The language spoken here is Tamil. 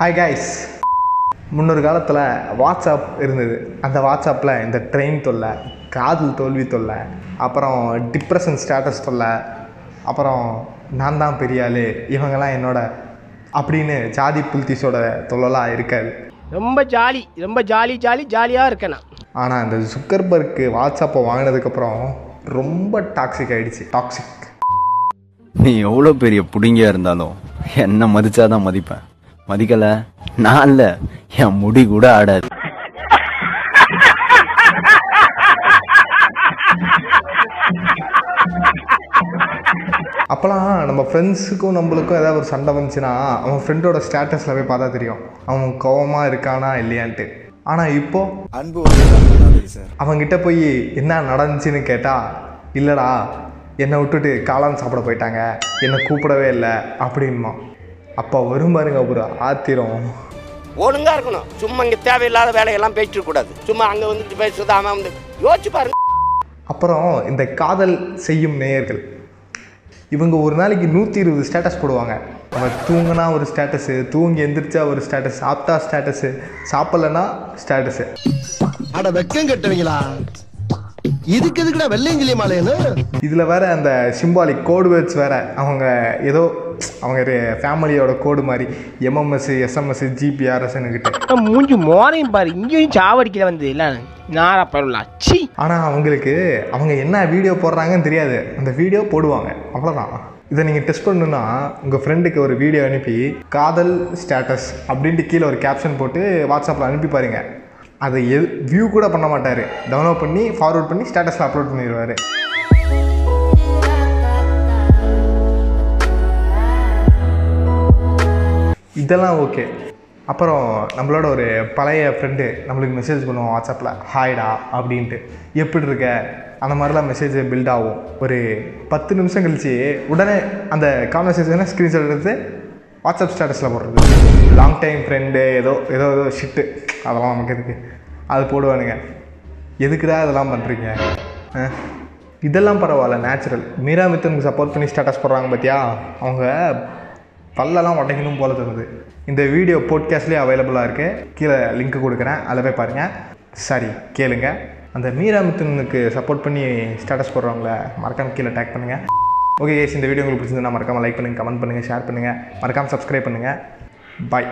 ஹாய் கைஸ் முன்னொரு காலத்தில் வாட்ஸ்அப் இருந்தது. அந்த வாட்ஸ்அப்பில் இந்த ட்ரெயின் தொல்லை காதல் தோல்வி தொல்லை அப்புறம் டிப்ரெஷன் ஸ்டேட்டஸ் தொல்லை அப்புறம் நான் தான் பெரிய ஆளு இவங்கெல்லாம் என்னோட அப்படின்னு ஜாதி புல்திஸோட தொல்லலாம் இருக்காது. ரொம்ப ஜாலி ரொம்ப ஜாலி ஜாலி ஜாலியாக இருக்கேன் நான். ஆனால் இந்த சுக்கர்பர்க்கு வாட்ஸ்அப்பை வாங்கினதுக்கப்புறம் ரொம்ப டாக்ஸிக் ஆயிடுச்சு. டாக்ஸிக் நீ எவ்வளோ பெரிய புடுங்கியா இருந்தாலும் என்ன மதிச்சாதான் மதிப்பேன். மதிக்கல? நான் இல்ல என் முடி கூட ஆடாது. அப்போலாம் நம்ம ஃப்ரெண்ட்ஸுக்கும் நம்மளுக்கும் ஏதாவது ஒரு சண்டை வந்துச்சுன்னா அவன் ஃப்ரெண்டோட ஸ்டேட்டஸில் போய் பார்த்தா தெரியும். அவன் கோவமாக இருக்கானா இல்லையான்ட்டு. ஆனால் இப்போது அன்பு அவங்கிட்ட போய் என்ன நடந்துச்சுன்னு கேட்டால் இல்லைடா என்னை விட்டுட்டு காளான் சாப்பிட போயிட்டாங்க. என்னை கூப்பிடவே இல்லை. அப்படின்மா அப்போ வரும் பாருங்க ஒரு ஆத்திரம். ஒழுங்கா இருக்கணும். சும்மா இங்கே தேவையில்லாத வேலையெல்லாம் பேசிட்டு கூடாது சும்மா அங்கே வந்துட்டு பேசுறது அவன் வந்து யோசிச்சு பாருங்க. அப்புறம் இந்த காதல் செய்யும் நேயர்கள். இவங்க ஒரு நாளைக்கு நூற்றி இருபது ஸ்டேட்டஸ் போடுவாங்க. அவன் தூங்கினா ஒரு ஸ்டேட்டஸு தூங்கி எந்திரிச்சா ஒரு ஸ்டேட்டஸ் சாப்பிட்டா ஸ்டேட்டஸு சாப்பிட்லன்னா ஸ்டேட்டஸு அட வெக்கம் கட்டுவீங்களா? இதுக்கு எதுக்குடா வெள்ளையங்கிலி மாலையன்னு இதில் வேற அந்த சிம்பாலிக் கோடு வேர்ட்ஸ் வேற. அவங்க ஏதோ அவங்க ஃபேமிலியோட கோடு மாதிரி எம்எம்எஸ் எஸ்எம்எஸ் ஜிபிஆர்எஸ்ன்னு கிட்ட மூஞ்சி மோரையும் பாரு. இங்கேயும் சாவடிக்கல வந்து இல்லை நாரா பரவலா. சி ஆனால் அவங்களுக்கு அவங்க என்ன வீடியோ போடுறாங்கன்னு தெரியாது. அந்த வீடியோ போடுவாங்க. அவ்வளோதான் இதை நீங்கள் டெஸ்ட் பண்ணணுன்னா உங்கள் ஃப்ரெண்டுக்கு ஒரு வீடியோ அனுப்பி காதல் ஸ்டேட்டஸ் அப்படின்ட்டு கீழே ஒரு கேப்ஷன் போட்டு வாட்ஸ்அப்பில் அனுப்பி பாருங்க. அதை எ வியூ கூட பண்ண மாட்டார். டவுன்லோட் பண்ணி ஃபார்வர்ட் பண்ணி ஸ்டேட்டஸில் அப்லோட் பண்ணிடுவார். இதெல்லாம் ஓகே. அப்புறம் நம்மளோட ஒரு பழைய ஃப்ரெண்டு நம்மளுக்கு மெசேஜ் பண்ணுவோம் வாட்ஸ்அப்பில் ஹாய்டா அப்படின்ட்டு. எப்படி இருக்க? அந்த மாதிரிலாம் மெசேஜ் பில்ட் ஆகும். ஒரு பத்து நிமிஷம் கழிச்சு உடனே அந்த கான்வர்சேஷனை ஸ்க்ரீன்ஷாட் எடுத்து வாட்ஸ்அப் ஸ்டேட்டஸில் போடுறது. லாங் டைம் ஃப்ரெண்டு ஏதோ ஏதோ ஏதோ ஷிட்டு அதெல்லாம் நமக்கு எதுக்கு? அது போடுவானுங்க. எதுக்குடா இதெல்லாம் பண்ணுறீங்க இதெல்லாம் பரவாயில்ல நேச்சுரல் மீரா மித்தனுக்கு சப்போர்ட் பண்ணி ஸ்டேட்டஸ் போடுறாங்க பார்த்தியா அவங்க பல்லெல்லாம் உடைக்கணும் போல தருது இந்த வீடியோ போட்காஸ்ட்லேயே அவைலபிளாக இருக்குது கீழே லிங்க் கொடுக்குறேன். அதில் போய் பாருங்கள் சரி கேளுங்க. அந்த மீராமித்தனுக்கு சப்போர்ட் பண்ணி ஸ்டேட்டஸ் போடுறவங்கள மறக்காமல் கீழே டேக் பண்ணுங்கள் ஓகே கேஸ் இந்த வீடியோ உங்களுக்கு பிடிச்சிருந்தா மறக்காமல் லைக் பண்ணுங்கள் கமெண்ட் பண்ணுங்கள் ஷேர் பண்ணுங்கள் மறக்காமல் சப்ஸ்கிரைப் பண்ணுங்கள் பாய்